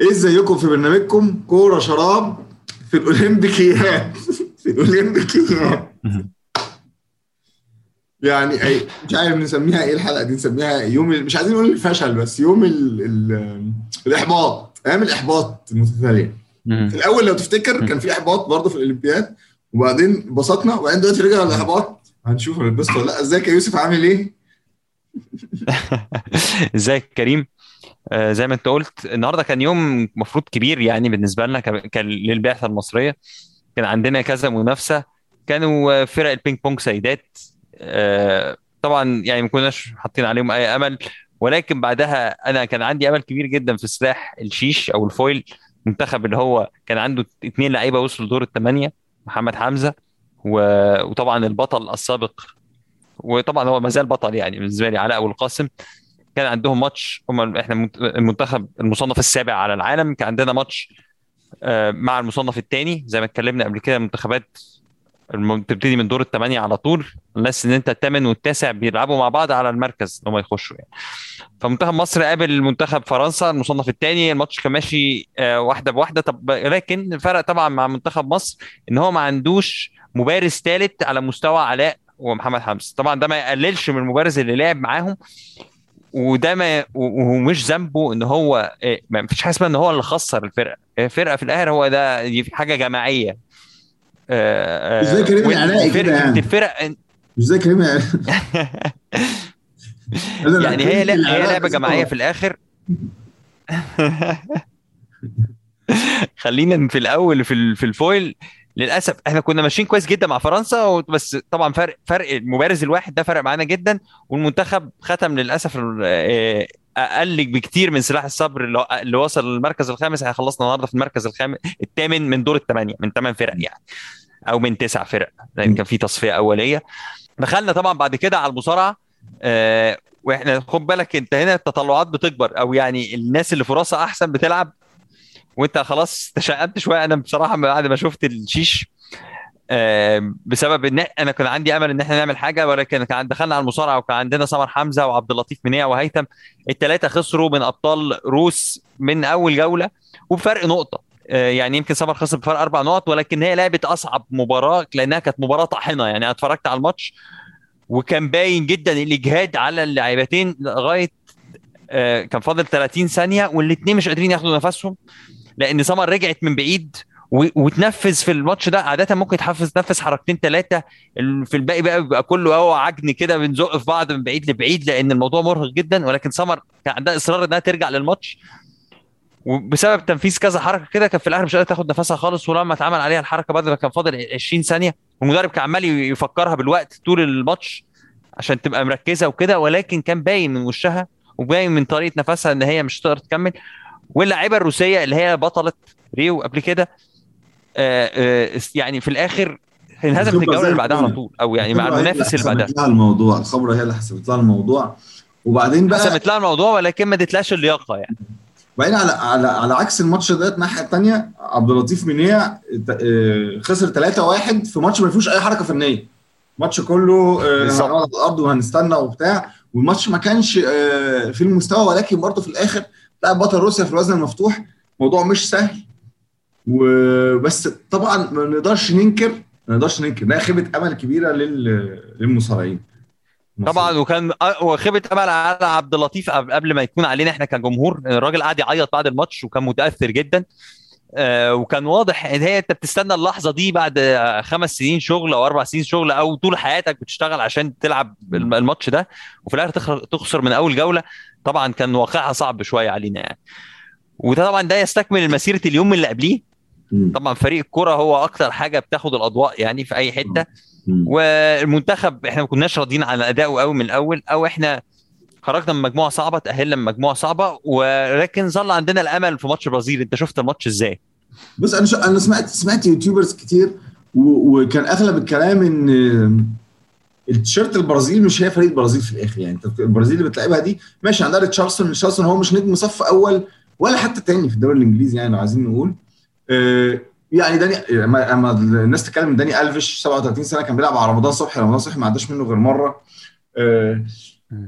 إيه إزيكم في برنامجكم؟ كورة شراب في الأولمبيكيات. في الأولمبيكيات. يعني أي مش عارف نسميها إيه الحلقة دي نسميها يوم مش عايزين نقول الفشل بس يوم ال ال الإحباط. أيام الإحباط المتتالية. في الأول لو تفتكر كان في إحباط برضه في الأولمبياد وبعدين انبسطنا وبعدين دلوقتي رجع الاحباط هنشوف هنتبسط ولا لأ. إزيك يا يوسف؟ عامل إيه؟ إزيك كريم؟ زي ما انت قلت النهارده كان يوم مفروض كبير يعني بالنسبة لنا كان للبعثة المصرية. كان عندنا كذا منافسة. كانوا آه، فرق البينج بونج سيدات. آه طبعا يعني ما كناش حاطين عليهم أي أمل. ولكن بعدها أنا كان عندي أمل كبير جدا في سلاح الشيش أو ال foil منتخب اللي هو كان عنده اثنين لعيبة وصلوا دور الثمانيه محمد حمزة وطبعا البطل السابق. وطبعا هو ما زال بطل يعني بالنسبة لي علاء أبو القاسم. كان عندهم ماتش هم إحنا المنت- المنتخب المصنف السابع على العالم كان عندنا ماتش آه، مع المصنف الثاني زي ما اتكلمنا قبل كده المنتخبات الم- بتبتدي من دور الثمانيه على طول. الناس ان انت الثامن والتاسع بيلعبوا مع بعض على المركز ان هم يخشوا يعني. فمنتخب مصر قابل منتخب فرنسا المصنف الثاني الماتش كان ماشي آه، واحدة بواحدة. طب لكن الفرق طبعا مع منتخب مصر إن هو ما عندوش مبارز ثالث على مستوى علاء ومحمد حمزة. طبعا ده ما يقللش من المبارز اللي لعب معاهم. وده ما ومش ذنبه إن هو إيه، ما فيش حاجة اسمها إن هو اللي خسر الفرقة. الفرقه في الآخر هو ده دي حاجة جماعية. آه، آه، إزاي كريم العلاقي كده يعني؟ الفرق مش زي كريم يعني هي لا هي لعبة جماعية في الآخر. خلينا في الأول في في الفويل. للأسف إحنا كنا ماشيين كويس جدا مع فرنسا بس طبعا فرق فرق المبارز الواحد ده فرق معانا جدا والمنتخب ختم للأسف آه، أقل بكتير من سلاح الصبر اللي اللي وصل للمركز الخامس. إحنا خلصنا النهارده في المركز الخامس الثامن من دور الثمانية من ثمان فرق يعني أو من تسع فرق لأن كان في تصفية أولية. دخلنا طبعا بعد كده على المصارعة آه، وإحنا خد بالك أنت هنا التطلعات بتكبر أو يعني الناس اللي فرصها أحسن بتلعب وانت خلاص تشققت شوية. أنا بصراحة بعد ما شفت الشيش بسبب إن أنا كان عندي أمل إن إحنا نعمل حاجة ولكن كان دخلنا على المصارعة وكان عندنا سمر حمزة وعبد اللطيف منيع وهيثم. الثلاثه خسروا من أبطال روس من أول جولة وبفرق نقطة. آه، يعني يمكن سمر خسر بفرق أربع نقط ولكن هي لعبه أصعب مباراة لأنها كانت مباراة طاحنة. يعني أنا اتفرجت على الماتش وكان باين جدا الإجهاد على اللاعبتين لغاية آه، كان فاضل 30 ثانية والاثنين مش قادرين ياخدوا نفسهم. لأن سمر رجعت من بعيد وتنفذ في الماتش ده. عادة ممكن تحفز تنفذ حركتين ثلاثة في الباقي بقى بيبقى كله هو عجن كده بنزق في بعض من بعيد لبعيد لأن الموضوع مرهق جدا. ولكن سمر كان عندها إصرار إنها ترجع للماتش. وبسبب تنفيذ كذا حركة كده كان في الآخر مش قادرة تاخد نفسها خالص. ولما اتعمل عليها الحركة بعد ما كان فاضل 20 ثانية والمدرب كان عمال يفكرها بالوقت طول الماتش عشان تبقى مركزة وكده. ولكن كان باين من وشها وباين من طريقة نفسها إن هي مش هتقدر تكمل. واللاعيبة الروسية اللي هي بطله ريو قبل كده آه، آه، يعني في الآخر انهزمت الجوله اللي بعدها على طول أو يعني مع المنافس اللي بعدها. لها الموضوع الخبره هي اللي حسمت لها الموضوع. وبعدين بقى حسمت لها الموضوع ولكن ما ادتلاش اللياقة يعني. بعدين على على على عكس الماتش ده الناحية الثانية عبد اللطيف منيع آه، خسر 3-1 في ماتش ما فيهوش أي حركة فنية. ماتش كله. هنقعد على الأرض وهنستنى وبتاع. والماتش ما كانش في المستوى ولكن برضه في الآخر لاعب بطل روسيا في الوزن المفتوح موضوع مش سهل. وبس طبعا ما نقدرش ننكر ما نقدرش ننكر إنها خيبه أمل كبيرة لل- للمصارعين. طبعا وكان وخيبه أمل على عبد اللطيف قبل ما يكون علينا إحنا كجمهور الراجل قعد يعيط بعد الماتش وكان متأثر جدا. آه، وكان واضح إن هي أنت بتستنى اللحظة دي بعد آه، خمس سنين شغل أو أربع سنين شغل أو طول حياتك بتشتغل عشان تلعب الم- الماتش ده وفي الآخر تخسر من أول جولة. طبعا كان واقعها صعب شوية علينا يعني. وده طبعا ده يستكمل مسيرة اليوم اللي قبليه. طبعا فريق الكرة هو أكتر حاجة بتاخد اضواء يعني في أي حتة. والمنتخب إحنا ما كناش راضيين على ادائه قوي من الأول أو إحنا خرجنا من مجموعة صعبة تأهلنا من مجموعة صعبة ولكن ظل عندنا الأمل في ماتش البرازيل أنت شفت الماتش إزاي؟ بص أنا أنا سمعت سمعت يوتيوبرز كتير و... وكان أغلب الكلام إن التيشيرت البرازيل مش هي فريق البرازيل في الآخر. يعني أنت البرازيل اللي بتلعبها دي ماشي عندها ريتشاردسون ريتشاردسون هو مش نجم صف أول ولا حتى تاني في الدوري الإنجليزي يعني لو عايزين نقول. آه، يعني داني أما الناس تتكلم إن داني ألفيش 37 سنة كان بيلعب على رمضان صبحي رمضان صبحي ما عداش منه غير مرة. آه،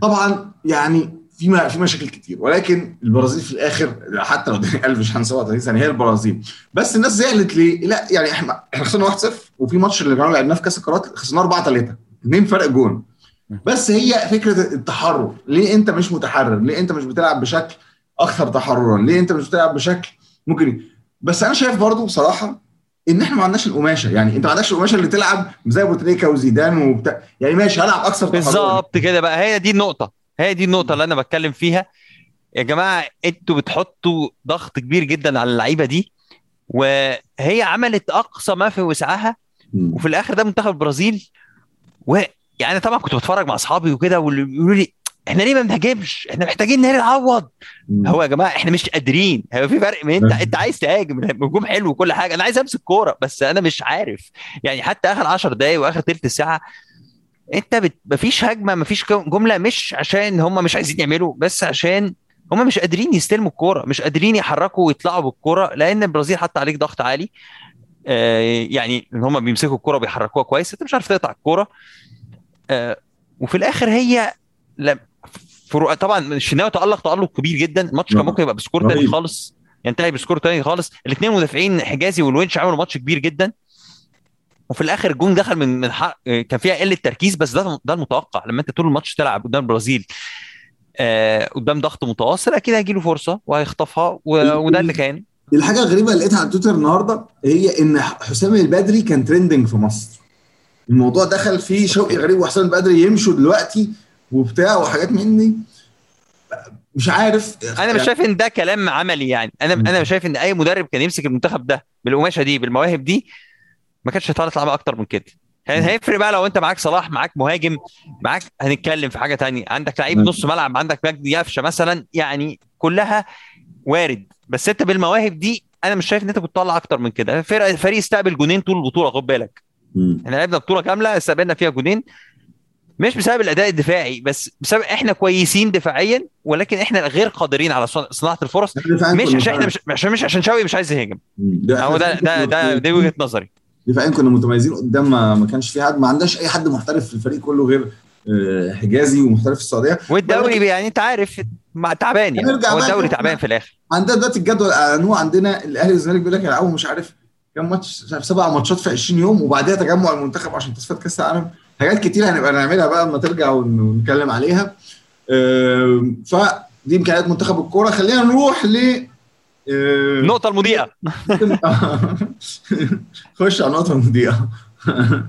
طبعا يعني في في مشاكل كتير. ولكن البرازيل في الآخر حتى لو داني ألفيش عنده 37 سنه هي البرازيل. بس الناس زعلت ليه؟ لا يعني إحنا إحنا خسرنا 1-0 وفي ماتش اللي كانوا لعبناه في كأس القارات خسرناه 4 3 اثنين فرق جون. بس هي فكرة التحرر. ليه أنت مش متحرر؟ ليه أنت مش بتلعب بشكل أكثر تحررا؟ ليه أنت مش بتلعب بشكل ممكن؟ بس أنا شايف برضو بصراحة إن إحنا ما عندناش القماشة. يعني أنت ما عندكش القماشة اللي تلعب زي بوتريكا وزيدان وبتاع. يعني ماشي هلعب أكثر بالظبط كده بقى. هي دي النقطة. هي دي النقطة اللي أنا بتكلم فيها. يا جماعة أنتوا بتحطوا ضغط كبير جدا على اللعيبة دي وهي عملت أقصى ما في وسعها. وفي الآخر ده منتخب البرازيل. ويعني طبعا كنت بتفرج مع أصحابي وكده واللي بيقولوا لي إحنا ليه ما بنهاجمش؟ إحنا محتاجين ان نعوض. هو يا جماعة إحنا مش قادرين هو في فرق من انت. انت عايز تهاجم الهجوم حلو وكل حاجة أنا عايز امسك كورة بس أنا مش عارف يعني حتى اخر 10 دقايق واخر تلت ساعة انت بت... مفيش هجمة مفيش جملة مش عشان هم مش عايزين يعملوا بس عشان هم مش قادرين يستلموا الكورة مش قادرين يحركوا ويطلعوا بالكورة لأن البرازيل حط عليك ضغط عالي آه يعني إن هم بيمسكوا الكورة وبيحركوها كويس أنت مش عارف تقطع الكورة آه وفي الآخر هي لم... فروق طبعا الشناوي تألق تألق كبير جدا. الماتش كان نعم. ممكن يبقى ب score تاني. خالص. ينتهي ب score تاني خالص. الاثنين مدافعين حجازي والونش عملوا ماتش كبير جدا. وفي الآخر الجون دخل من من حق كان فيها قلة تركيز بس ده ده المتوقع. لما أنت طول الماتش تلعب قدام البرازيل آه قدام ضغط متواصل أكيد هيجي له فرصة وهيخطفها. و- وده اللي كان. الحاجة الغريبة اللي لقيتها على تويتر النهارده هي إن حسام البدري كان ترندنج في مصر. الموضوع دخل فيه شوقي غريب وحسام البدري يمشوا دلوقتي وبتاع وحاجات مني. مش عارف. أنا مش شايف إن ده كلام عملي يعني. أنا مم. أنا شايف إن أي مدرب كان يمسك المنتخب ده بالقماشة دي بالمواهب دي ما كانش هيطلع يطلع أكتر من كده. يعني هيفرق بقى لو أنت معاك صلاح معاك مهاجم معاك هنتكلم في حاجة تانية. عندك لعيب. نص ملعب عندك مجدي قفشه مثلا يعني كلها وارد. بس أنت بالمواهب دي أنا مش شايف إن أنت بتطلع أكتر من كده. فرق فريق استقبل جونين طول البطولة خد بالك. إحنا لعبنا بطولة كاملة استقبلنا فيها جونين. مش بسبب الأداء الدفاعي بس بسبب إحنا كويسين دفاعيا ولكن إحنا غير قادرين على صناعة الفرص. مش عشان إحنا. مش عشان مش عشان شاوي مش عايز يهاجم. هو ده ده ده دي وجهة نظري. دفاعيا كنا متميزين قدام ما, كانش في حد ما عندناش أي حد محترف في الفريق كله غير آه، حجازي ومحترف في السعودية. والدوري يعني أنت عارف تعبان يعني. هو الدوري. تعبان في الآخر. عندنا دلوقتي الجدول اعلنوه عندنا الأهلي والزمالك بيقول لك هيلعبوا مش عارف كام ماتش سبع ماتشات في 20 يوم وبعدها تجمع المنتخب عشان تصفيات كأس العالم. حاجات كتير هنبقى نعملها بقى لما ترجع ون- ونتكلم عليها. فدي امكانيات منتخب الكورة. خلينا نروح ل آم، النقطة المضيئة. خش على النقطة المضيئة.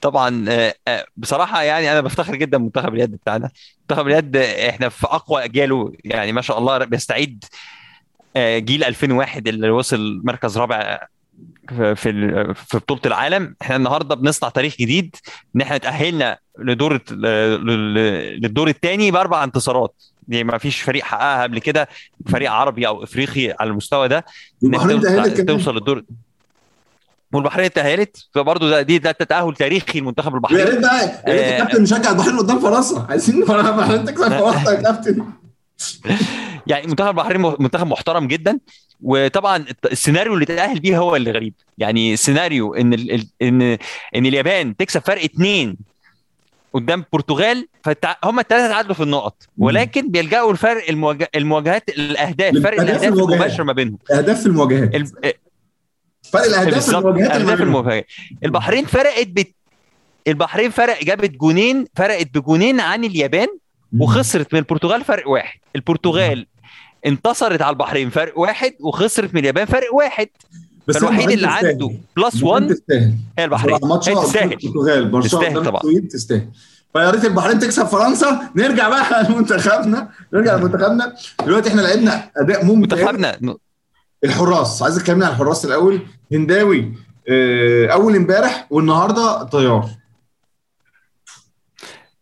طبعا آه، آه، بصراحة يعني أنا بفتخر جدا بمنتخب اليد بتاعنا. منتخب اليد آه، إحنا في أقوى أجياله. يعني ما شاء الله بيستعيد جيل 2001 اللي وصل مركز رابع في في بطولة العالم. إحنا النهارده بنصنع تاريخ جديد إن إحنا تاهلنا لدور للدور الثاني بأربع انتصارات. دي ما فيش فريق حققها قبل كده فريق عربي أو إفريقي على المستوى ده تأهلت توصل, للدور والبحرين تاهلت فبرضه ده دي ده تاهل تاريخي لمنتخب يا البحرين ريت بقى يا ريت آه. الكابتن نشجع البحرين قدام فرنسا. عايزين البحرين تكسب فرنسا يا كابتن. يعني منتخب البحرين منتخب محترم جدا وطبعا السيناريو اللي تأهل بيه هو اللي غريب. يعني سيناريو إن ال... ان إن اليابان تكسب فرق اتنين قدام البرتغال فهم الثلاثه تعادلوا في النقط. ولكن بيلجأوا لفرق المواجه... المواجهات الأهداف فرق الأهداف. المباشرة ما بينهم. أهداف في المواجهات. ال... فرق الأهداف في المواجهات اللي ما أهداف بينهم. المواجهات. البحرين فرقت بت... البحرين فرق جابت جونين فرقت بجونين عن اليابان وخسرت. من البرتغال فرق واحد. البرتغال انتصرت على البحرين فرق واحد وخسرت من اليابان فرق واحد. بس البحرين اللي. عنده بلس البحرين 1 تستاهل. هي البحرين. هي تستاهل. البرتغال. برشلونة تستاهل طبعا. تستاهل. فيا ريت البحرين تكسب فرنسا. نرجع بقى لمنتخبنا. نرجع لمنتخبنا. دلوقتي إحنا لعبنا أداء ممتاز. منتخبنا. الحراس. عايز اتكلمنا عن الحراس الأول. هنداوي آه، أول امبارح والنهاردة طيار.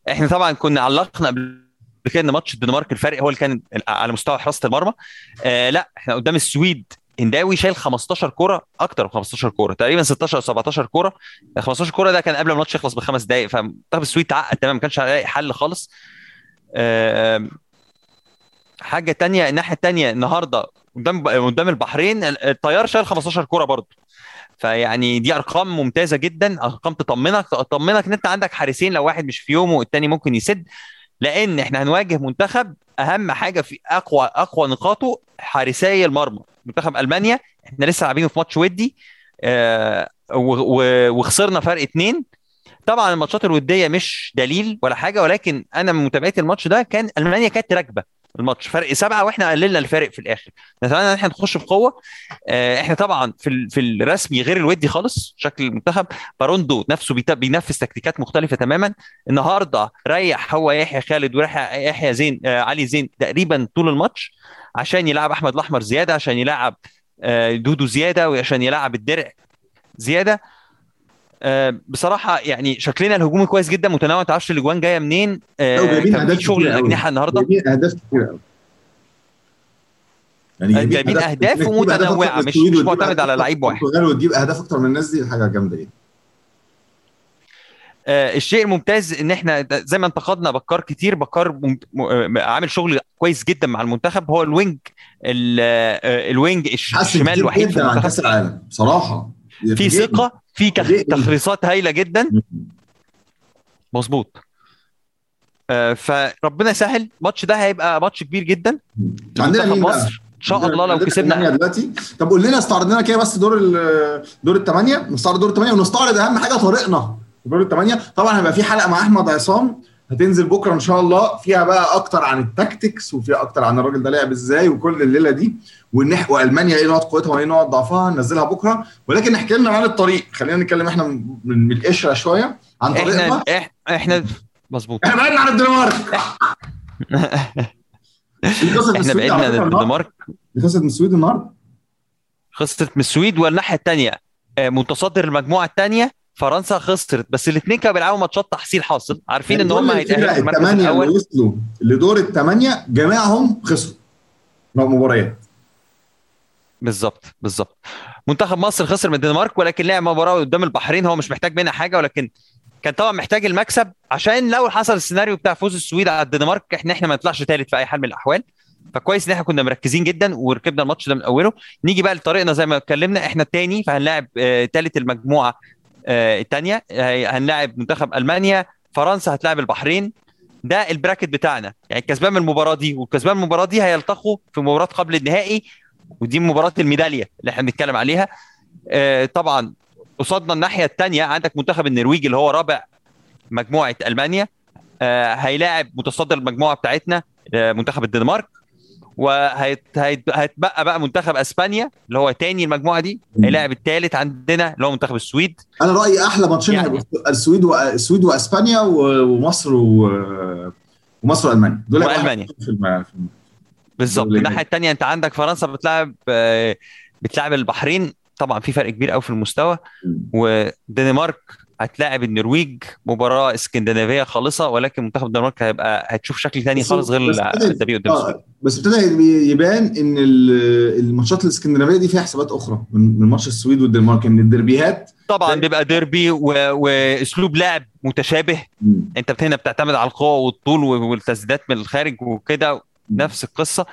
إحنا طبعا كنا علقنا قبل كده إن ماتش الدنمارك الفرق هو اللي كان على مستوى حراسة المرمى. آه لا إحنا قدام السويد هنداوي شايل 15 كوره أكتر من 15 كوره تقريبا 16 أو 17 كوره 15 كوره ده كان قبل ما الماتش يخلص بخمس دقائق فمنتخب السويد تعقد تمام ما كانش هيلاقي حل خالص. آه حاجة تانية الناحية التانية النهارده قدام قدام البحرين الطيار شايل 15 كوره برضه. فيعني دي أرقام ممتازة جدا أرقام تطمنك تطمنك إن أنت عندك حارسين لو واحد مش في يومه والتاني ممكن يسد. لأن إحنا هنواجه منتخب اهم حاجة في اقوى اقوى نقاطه حارسي المرمى. منتخب ألمانيا إحنا لسه لاعبينه في ماتش ودي آه وخسرنا فرق اتنين. طبعا الماتشات الودية مش دليل ولا حاجة ولكن أنا من متابعتي الماتش ده كان ألمانيا كانت راكبة. الماتش. فرق سبعة وإحنا قللنا الفارق في الآخر. نتمنى إن إحنا نخش بقوة. آه إحنا طبعا في في الرسمي غير الودي خالص شكل المنتخب. باروندو نفسه بينفذ تكتيكات مختلفة تماما. النهارده ريح هو يحيى خالد وريح يحيى زين آه علي زين تقريبا طول الماتش عشان يلعب أحمد الأحمر زيادة عشان يلعب آه دودو زيادة وعشان يلعب الدرع زيادة. بصراحة يعني شكلنا الهجومي كويس جدا. متنوع. ما تعرفش الأجوان جاية منين. آه كان في شغل الاجنحه النهارده. جايبين أهداف كتير قوي يعني جايبين أهداف ومتنوعة. مش مش معتمد على لعيب واحد. وتجيب أهداف أكتر من الناس دي حاجة جامدة جدا. آه الشيء الممتاز إن إحنا زي ما انتقدنا بكار كتير. بكار. م... عامل شغل كويس جدا مع المنتخب. هو ال wing ال... ال wing الشمال الوحيد في المنتخب. كأس العالم بصراحة. في ثقة في تخليصات هايلة جدا. مظبوط. آه فربنا يسهل. الماتش ده هيبقى ماتش كبير جدا. عندنا مين مصر إن شاء الله لو كسبنا دلوقتي. طب قول لنا استعرض لنا كده بس دور دور الثمانيه نستعرض دور الثمانيه ونستعرض أهم حاجة طريقنا. دور الثمانيه طبعا هيبقى في حلقة مع أحمد عصام. هتنزل بكرة إن شاء الله. فيها بقى أكتر عن التاكتكس وفيها أكتر عن الراجل ده لعب إزاي وكل الليلة دي. والنح والمانيا إيه نقط قوتها وإيه نقط ضعفها ننزلها بكرة. ولكن نحكي لنا عن الطريق. خلينا نتكلم إحنا من, من القشرة شوية. عن طريقنا إحنا إحنا مظبوط. إحنا بعدنا عن الدنمارك. إحنا بعدنا عن الدنمارك. خسرت من السويد النهارده. خسرت من السويد والناحية الثانية متصدر المجموعة الثانية فرنسا خسرت بس الاثنين كانوا بيلعبوا ماتشات تحصيل حاصل. عارفين إن هم هيتأهلوا في المركز الأول. اللي وصلوا لدور الثمانيه جميعهم خسروا. مباريات. بالظبط بالظبط. منتخب مصر خسر من الدنمارك ولكن لعب مباراة قدام البحرين. هو مش محتاج منها حاجة ولكن كان طبعا محتاج المكسب. عشان لو حصل السيناريو بتاع فوز السويد على الدنمارك إحنا إحنا ما نطلعش ثالث في أي حال من الأحوال. فكويس إن إحنا كنا مركزين جدا وركبنا الماتش ده من أوله. نيجي بقى لطريقنا زي ما اتكلمنا إحنا الثاني فهنلاعب ثالث آه المجموعة الثانية هنلاعب منتخب ألمانيا فرنسا هتلاعب البحرين. ده ال bracket بتاعنا. يعني الكسبان من المباراة دي والكسبان من المباراة دي هيلتقوا في مباراة قبل النهائي. ودي مباراة الميدالية اللي إحنا بنتكلم عليها. آه طبعا قصادنا الناحية الثانية عندك منتخب النرويج اللي هو رابع مجموعة ألمانيا. آه هيلاعب متصدر المجموعة بتاعتنا آه منتخب الدنمارك. وهيتبقى بقى منتخب أسبانيا اللي هو تاني المجموعة دي هيلاعب الثالث عندنا اللي هو منتخب السويد. أنا رأيي أحلى ماتشين يعني السويد والسويد وأسبانيا ومصر و... ومصر وألمانيا. دول وألمانيا. بالظبط. الناحية الثانية أنت عندك فرنسا بتلعب بتلعب البحرين. طبعا في فرق كبير قوي في المستوى. ودنمارك هتلاعب النرويج مباراة اسكندنافية خالصة ولكن منتخب الدنمارك هيبقى هتشوف شكل ثاني خالص غير الدبي قدام آه بس ابتدى يبان إن الماتشات الاسكندنافية دي فيها حسابات أخرى من ماتش السويد والدنمارك إن الدربيهات طبعا بيبقى ديربي وأسلوب لعب متشابه. مم. أنت هنا بتعتمد على القوة والطول والتسديدات من الخارج وكده نفس القصة.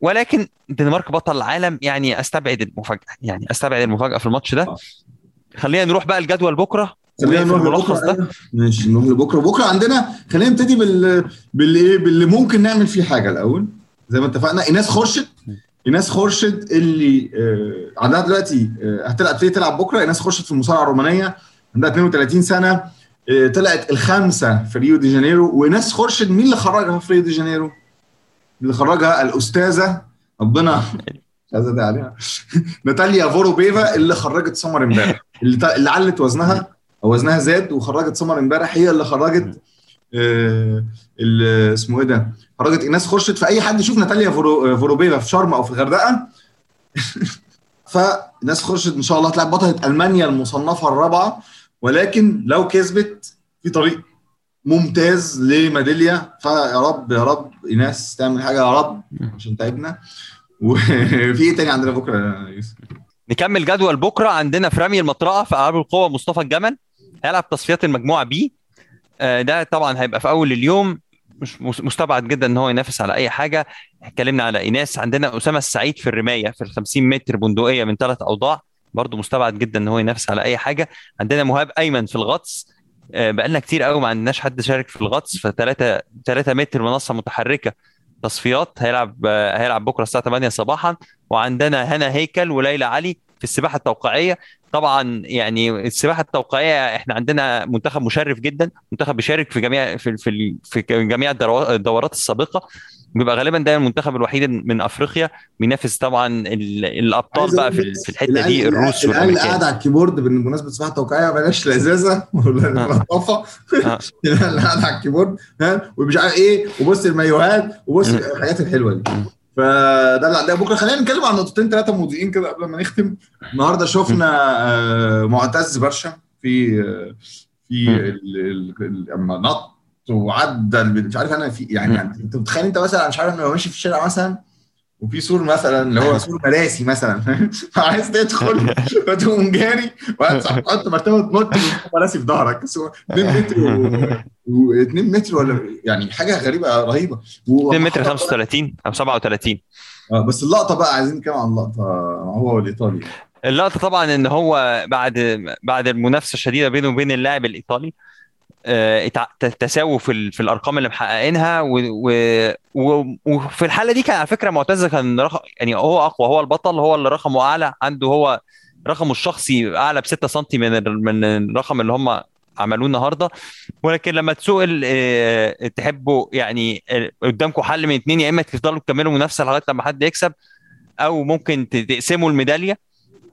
ولكن الدنمارك بطل العالم يعني أستبعد المفاجأة يعني أستبعد المفاجأة في الماتش ده. خلينا نروح بقى الجدول بكرة. خلينا نروح لبكرة. ده. ماشي نروح لبكرة. بكرة عندنا خلينا نبتدي بال باللي باللي ممكن نعمل فيه حاجة الأول. زي ما اتفقنا إيناس خورشيد. إيناس خورشيد اللي آه عندها دلوقتي آه هتلعب تبتدي تلعب بكرة. إيناس خورشيد في المصارعة الرومانية. عندها 32 سنة. آه طلعت الخامسة في ريو دي جانيرو. وإيناس خورشيد مين اللي خرجها في ريو دي جانيرو؟ اللي خرجها؟ الأستاذة. ربنا. عليها. ناتاليا فوروبيفا اللي خرجت سمر امبارح. اللي, اللي علت وزنها. وزنها زاد وخرجت سمر امبارح هي اللي خرجت آه اسمه إيه ده؟ خرجت ايناس خورشيد فاي حد يشوف ناتاليا فورو فوروبيفا في شرم أو في الغردقه فإيناس خورشيد إن شاء الله هتلاعب بطلة ألمانيا المصنفة الرابعة ولكن لو كسبت في طريق ممتاز لميدالية فيا رب يا رب ايناس تعمل حاجة يا رب عشان تعبنا. وفي إيه تاني عندنا بكرة يا يوسف؟ نكمل جدول بكرة عندنا في رمي المطرقه في ألعاب القوة مصطفى الجمل. هيلعب تصفيات المجموعة بي. ده طبعا هيبقى في أول اليوم. مش مستبعد جدا إن هو ينافس على أي حاجة. اتكلمنا على إيناس. عندنا أسامة السعيد في الرماية في ال 50 متر بندقية من ثلاث أوضاع. برضه مستبعد جدا إن هو ينافس على أي حاجة. عندنا مهاب أيمن في الغطس. آه، بقالنا كتير قوي ما عندناش حد شارك في الغطس. ف 3 3 متر منصة متحركة. تصفيات. هيلعب آه، هيلعب بكرة الساعة 8 صباحا. وعندنا هنا هيكل وليلى علي في السباحة التوقيعيه طبعا يعني السباحة التوقيعيه إحنا عندنا منتخب مشرف جدا منتخب بيشارك في جميع في في في جميع الدورات السابقة. بيبقى غالبا ده المنتخب الوحيد من أفريقيا بينافس طبعا ال- الأبطال بقى في في الحتة دي الروس والأمريكان. قاعد على ال keyboard بالمناسبه السباحه التوقيعيه بلاش لزازه ولا لطافه آه. العيال اللي قاعد على ال keyboard ها ومش عارف إيه وبص المايوهات وبص مم. الحاجات الحلوة دي. فده اللي عندنا بكره خلينا نتكلم عن نقطتين ثلاثة مضيئين كده قبل ما نختم النهارده شفنا آه، معتز برشا في آه، في لما نط وعدى مش عارف أنا في يعني. يعني أنت متخيل أنت مثلا مش عارف لو ماشي في الشارع مثلا وفي سور مثلا اللي هو سور مراسي مثلا. عايز تدخل فتقوم جاري وتحط مرتبة تنط مراسي في ظهرك. 2 متر و 2 متر ولا يعني حاجة غريبة رهيبة. و- 2 متر 35 أو 37 آه، بس اللقطة بقى عايزين نتكلم عن اللقطة هو والإيطالي. اللقطة طبعا إن هو بعد بعد المنافسة الشديدة بينه وبين اللاعب الإيطالي تساووا في في الأرقام اللي محققينها وفي الحالة دي كان على فكرة معتز كان رقم يعني هو أقوى هو البطل هو اللي رقمه أعلى عنده هو رقمه الشخصي أعلى ب 6 سم من من الرقم اللي هم عملوه النهارده. ولكن لما تسئل آه، تحبوا يعني آه، قدامكم حل من اتنين يا إما تفضلوا تكملوا منافسة لغاية لما حد يكسب أو ممكن تقسموا الميدالية.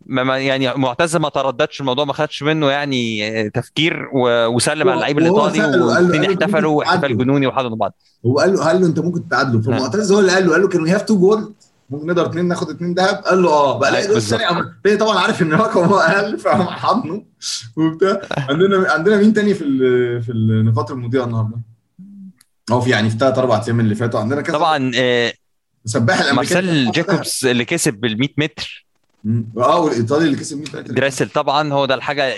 ما يعني معتز ما ترددش الموضوع ما خدش منه يعني تفكير و- وسلم على اللعيب الايطالي والاثنين احتفلوا احتفال تعادلوا. جنوني وحضنوا بعض. هو قال له قال له انت ممكن تعادله فمعتز هو اللي قال له قال له كان we have two gold ممكن نقدر اثنين ناخد اثنين ذهب. قال له آه. بقى لا بالظبط. الثاني تاني طبعا عارف إن رقمه أقل فقام حضنه وبتاع. عندنا عندنا مين تاني في في النقاط المضيئة النهارده؟ هو في يعني في ثلاث أربع أيام اللي فاتوا عندنا كذا. طبعا آه، سباح الامريكان مارسيل جاكوبس اللي كسب بال 100 متر. آه والإيطالي اللي كسب 100 متر. دريسل طبعا هو ده الحاجة.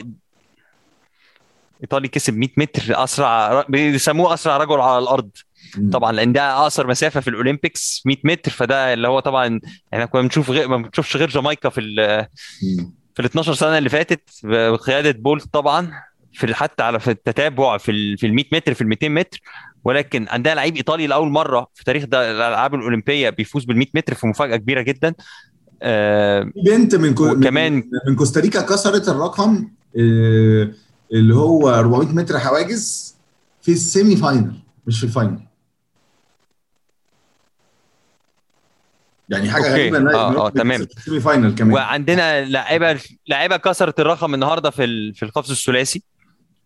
إيطالي كسب 100 متر أسرع بيسموه أسرع رجل على الأرض. مم. طبعا لأن ده أقصر مسافة في الأولمبيكس 100 متر فده اللي هو طبعا إحنا كنا بنشوف غير ما بنشوفش غير جامايكا في ال. في ال 12 سنة اللي فاتت بقيادة بولت طبعا في حتى على في التتابع في ال في ال 100 متر في ال 200 متر. ولكن عندها لعيب إيطالي لأول مرة في تاريخ ده الألعاب الأولمبية بيفوز بال 100 متر في مفاجأة كبيرة جدا. بنت من كو... وكمان- من, كوستاريكا كسرت الرقم آه، اللي هو 400 متر حواجز في ال semi-final مش في ال final. يعني حاجة okay. غريبة آه، آه، واحدة تمام. ال semi-final كمان. وعندنا لاعيبه لاعيبه كسرت الرقم النهارده في ال- في القفز الثلاثي.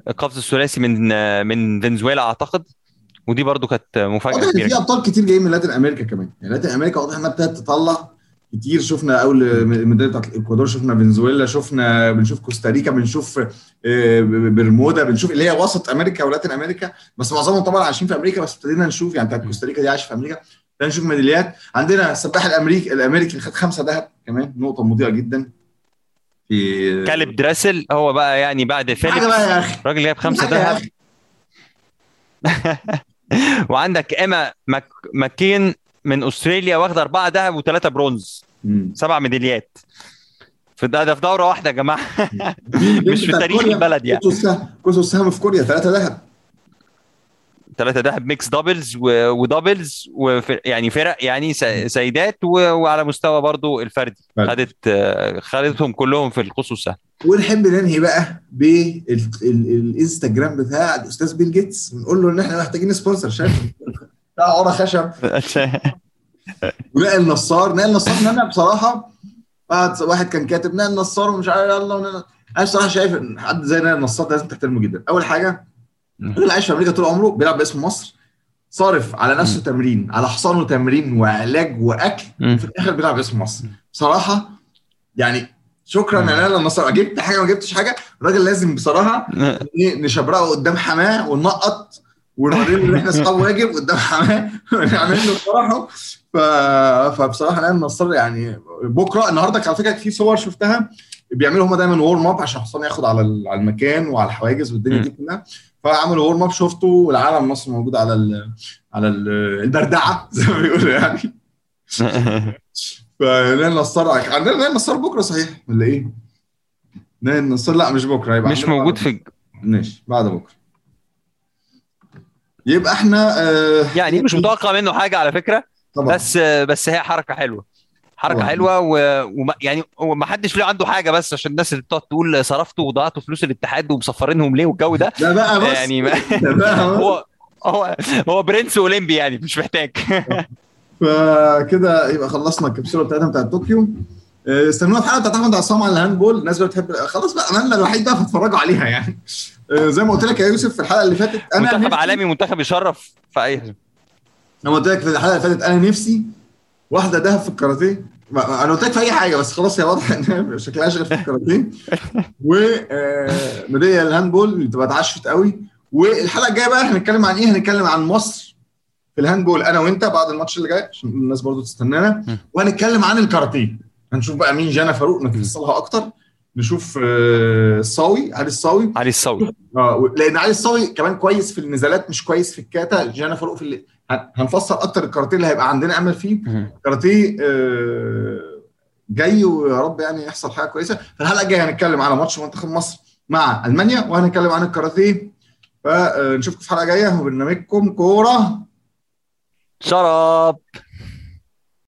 القفز الثلاثي من آه، من فنزويلا أعتقد. ودي برضو كانت مفاجأة كبيرة في أبطال كتير جايين من Latin America كمان. يعني Latin America واضح إنها ابتدت تطلع. كتير شفنا اول الميداليه بتاعت الاكوادور شفنا فنزويلا شفنا بنشوف كوستاريكا بنشوف آه، برمودا بنشوف اللي هي وسط أمريكا و Latin America بس معظمهم طبعا عايشين في أمريكا بس ابتدينا نشوف يعني بتاعت كوستاريكا دي عايشة في أمريكا ابتدينا نشوف ميداليات. عندنا السباح الامريكي الأمريكي اللي خد خمسة ذهب كمان نقطة مضيئة جدا. في كالب دريسل هو بقى يعني بعد فيليبس بقى يا أخي. راجل جايب خمسة ذهب. وعندك إيما ماك... ماكيون من أستراليا واخده أربعة ذهب وثلاثه برونز. سبع ميداليات. في ده, ده في دورة واحدة يا جماعة. مش في تاريخ البلد يعني. القوس والسهم في كوريا. ثلاثة ذهب. ثلاثة ذهب mixed doubles و... و doubles. يعني فرق يعني. سيدات و... وعلى مستوى برضو الفردي. فردي. خدت خدتهم كلهم في القوس والسهم ونحب ننهي بقى بالانستجرام بتاع الأستاذ بيل جيتس. ونقول له إن إحنا محتاجين sponsor شايف بتاع عرى خشب. ونقل نصار نقل نصار إن أنا بصراحة بعد واحد كان كاتب نقل نصار ومش عارف يلا ونقل أنا بصراحة شايف إن حد زي نقل نصار لازم تحترمه جدا. أول حاجة الراجل عايش في أمريكا طول عمره بيلعب باسم مصر صارف على نفسه تمرين على حصانه تمرين وعلاج وأكل. وفي الآخر بيلعب باسم مصر. بصراحة يعني شكرا. يا نقل نصار. جبت حاجة ما جبتش حاجة الراجل لازم بصراحة إيه، نشبرقه قدام حماة وننقط ونوري له إن إحنا اصحاب واجب قدام حماه ونعمل له فرحه ف... فبصراحة نقل نصار يعني بكرة النهارده على فكرة في صور شفتها بيعملوا هم دايما وورم اب عشان الحصان ياخد على على المكان وعلى الحواجز والدنيا دي كلها. فعملوا وورم اب شفته والعالم مصر موجود على ال على ال البردعه زي ما بيقولوا يعني. فنقل نصار عندنا نقل نصار بكرة صحيح ولا إيه؟ نقل نصار لا مش بكرة هيبقى مش موجود في ماشي بعد بكرة. يبقى إحنا آه يعني مش متوقع منه حاجة على فكرة طبعا. بس بس هي حركة حلوة. حركة طبعا. حلوة وما يعني هو ما حدش له عنده حاجة بس عشان الناس اللي بتقعد تقول صرفتوا وضيعتوا فلوس الاتحاد ومصفرينهم ليه والجو ده. ده بقى بص. يعني ما ده بقى. هو هو هو برنس أولمبي يعني مش محتاج. فكده يبقى خلصنا الكبسولة بتاعتنا بتاعت طوكيو. آه، استنونا في الحلقة بتاعت أحمد عصام على ال handball. الناس اللي بتحب خلاص بقى أملنا الوحيد بقى فاتفرجوا عليها يعني. آه، زي ما قلت لك يا يوسف في الحلقة اللي فاتت أنا منتخب نفسي- عالمي منتخب يشرف في أي ما قلت لك في الحلقة اللي فاتت أنا نفسي واحدة ذهب في الكاراتيه. أنا قلت لك في أي حاجة بس خلاص هي واضحه إنها شكلها أشغل في الكاراتيه. وميداليه ال handball اللي تبقى اتعشت قوي. والحلقة الجاية بقى هنتكلم عن إيه؟ هنتكلم عن مصر في ال handball أنا وأنت بعد الماتش اللي جاي عشان الناس برضو تستنانا. وهنتكلم عن الكاراتيه. هنشوف بقى مين جانا فاروق نفصلها أكتر. نشوف آه، الصاوي علي الصاوي. علي الصوي آه لأن علي الصاوي كمان كويس في النزالات مش كويس في الكاتا. جانا فاروق في اللي هن- هنفصل أكتر الكاراتيه اللي هيبقى عندنا أمل فيه. كاراتيه آه، جاي ويا رب يعني يحصل حاجة كويسة. في الحلقة الجاية هنتكلم على ماتش منتخب مصر مع ألمانيا وهنتكلم عن الكاراتيه. فنشوفكم في الحلقة الجاية. وبرنامجكم كورة. شرب